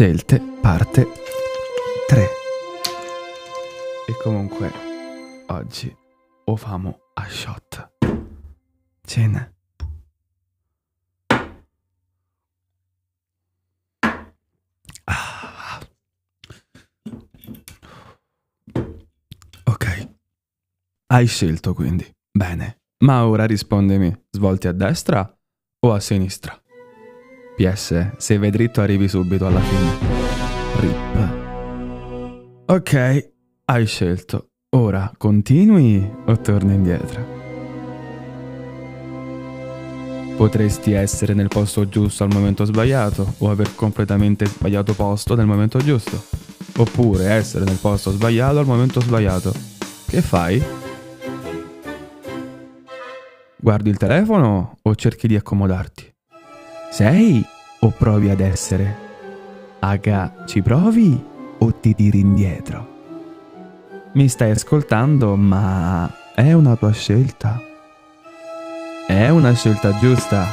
Scelte, parte 3. E comunque, oggi o famo a shot. Cena. Ah. Ok. Hai scelto quindi. Bene. Ma ora rispondimi, svolti a destra o a sinistra? PS, se vai dritto arrivi subito alla fine. Rip. Ok, hai scelto. Ora continui o torni indietro? Potresti essere nel posto giusto al momento sbagliato o aver completamente sbagliato posto nel momento giusto. Oppure essere nel posto sbagliato al momento sbagliato. Che fai? Guardi il telefono o cerchi di accomodarti? Sei o provi ad essere? Aga, ci provi o ti tiri indietro? Mi stai ascoltando, ma è una tua scelta? È una scelta giusta?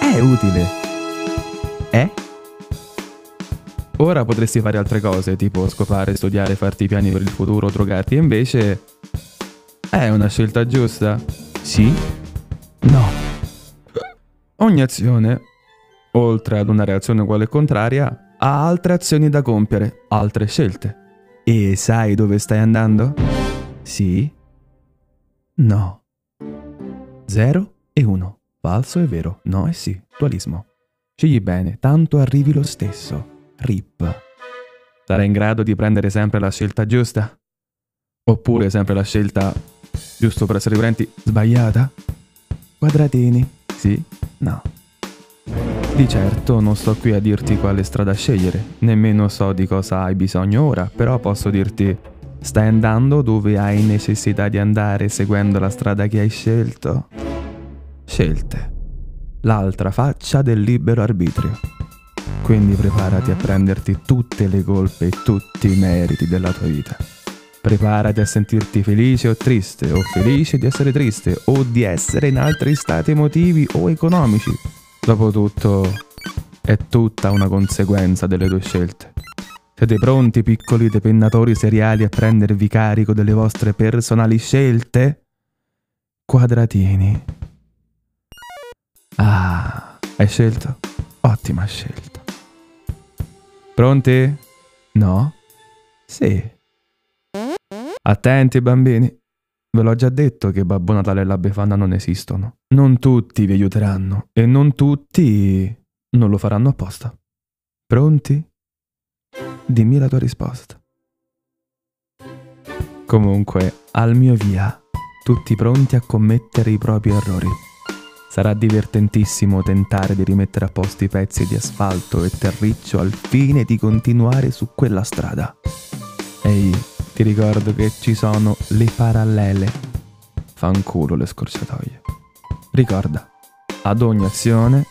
È utile? È? Ora potresti fare altre cose, tipo scopare, studiare, farti piani per il futuro, drogarti, invece... È una scelta giusta? Sì? No. Ogni azione, oltre ad una reazione uguale e contraria, ha altre azioni da compiere, altre scelte. E sai dove stai andando? Sì? No. 0 e 1. Falso e vero. No e sì. Dualismo. Scegli bene, tanto arrivi lo stesso. Rip. Sarai in grado di prendere sempre la scelta giusta? Oppure sempre la scelta, giusto per essere parenti, sbagliata? Quadratini. Sì? No. Di certo non sto qui a dirti quale strada scegliere, nemmeno so di cosa hai bisogno ora, però posso dirti Stai andando dove hai necessità di andare seguendo la strada che hai scelto? Scelte. L'altra faccia del libero arbitrio. Quindi preparati a prenderti tutte le colpe e tutti i meriti della tua vita. Preparati a sentirti felice o triste, o felice di essere triste, o di essere in altri stati emotivi o economici. Dopotutto, è tutta una conseguenza delle tue scelte. Siete pronti, piccoli depennatori seriali, a prendervi carico delle vostre personali scelte? Quadratini. Ah, hai scelto? Ottima scelta. Pronti? No? Sì. Attenti, bambini. Ve l'ho già detto che Babbo Natale e la Befana non esistono. Non tutti vi aiuteranno e non tutti non lo faranno apposta. Pronti? Dimmi la tua risposta. Comunque, al mio via, tutti pronti a commettere i propri errori. Sarà divertentissimo tentare di rimettere a posto i pezzi di asfalto e terriccio al fine di continuare su quella strada. Ehi, ti ricordo che ci sono le parallele. Fanculo le scorciatoie. Ricorda, ad ogni azione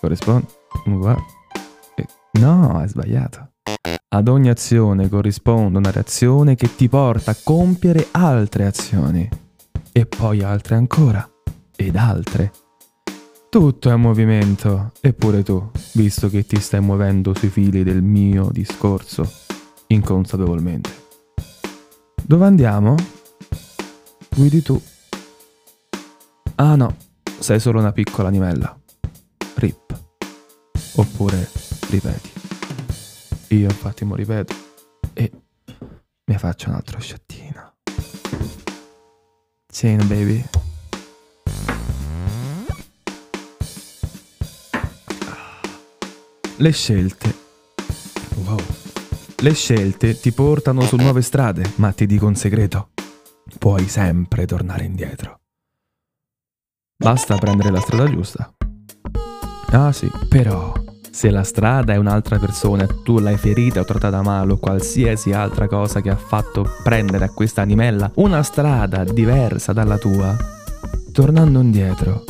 corrisponde... No, è sbagliato. Ad ogni azione corrisponde una reazione che ti porta a compiere altre azioni. E poi altre ancora. Ed altre. Tutto è movimento, eppure tu, visto che ti stai muovendo sui fili del mio discorso, inconsapevolmente. Dove andiamo? Guidi tu. Ah no, sei solo una piccola animella. Rip. Oppure ripeti. Io infatti mo ripeto e mi faccio un altro shottino. Cena baby. Le scelte. Le scelte ti portano su nuove strade, ma ti dico un segreto. Puoi sempre tornare indietro. Basta prendere la strada giusta. Ah sì, però se la strada è un'altra persona e tu l'hai ferita o trattata male o qualsiasi altra cosa che ha fatto prendere a questa animella una strada diversa dalla tua, tornando indietro,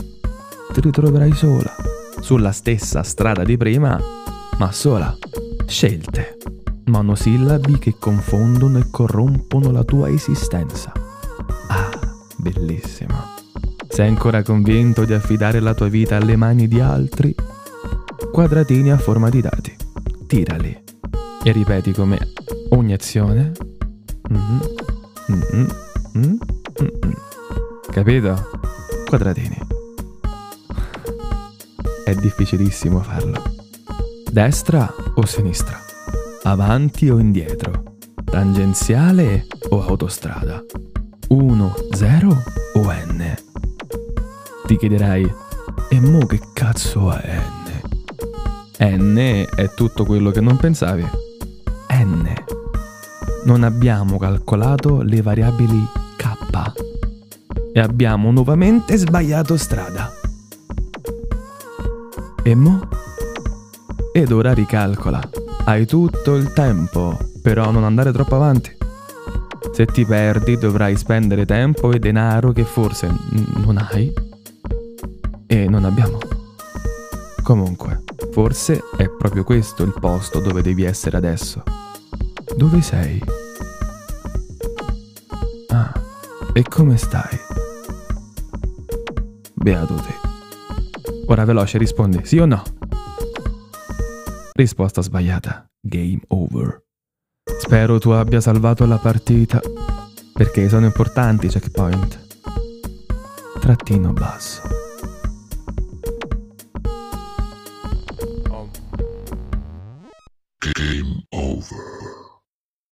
ti ritroverai sola, sulla stessa strada di prima, ma sola. Scelte, monosillabi che confondono e corrompono la tua esistenza. Ah, bellissimo. Sei ancora convinto di affidare la tua vita alle mani di altri? quadratini a forma di dati. tirali. E ripeti come ogni azione. Mm-hmm. Mm-hmm. Mm-hmm. Capito? Quadratini. È difficilissimo farlo. Destra o sinistra? Avanti o indietro? Tangenziale o autostrada? 1, 0 o N? Ti chiederai, e mo che cazzo è N? N è tutto quello che non pensavi. N. Non abbiamo calcolato le variabili K. E abbiamo nuovamente sbagliato strada. E mo? Ed ora ricalcola. Hai tutto il tempo, però non andare troppo avanti. Se ti perdi dovrai spendere tempo e denaro che forse non hai e non abbiamo. Comunque, forse è proprio questo il posto dove devi essere adesso. Dove sei? Ah, e come stai? Beato te. Ora veloce rispondi sì o no. Risposta sbagliata. Game over. Spero tu abbia salvato la partita. Perché sono importanti i checkpoint. Trattino basso.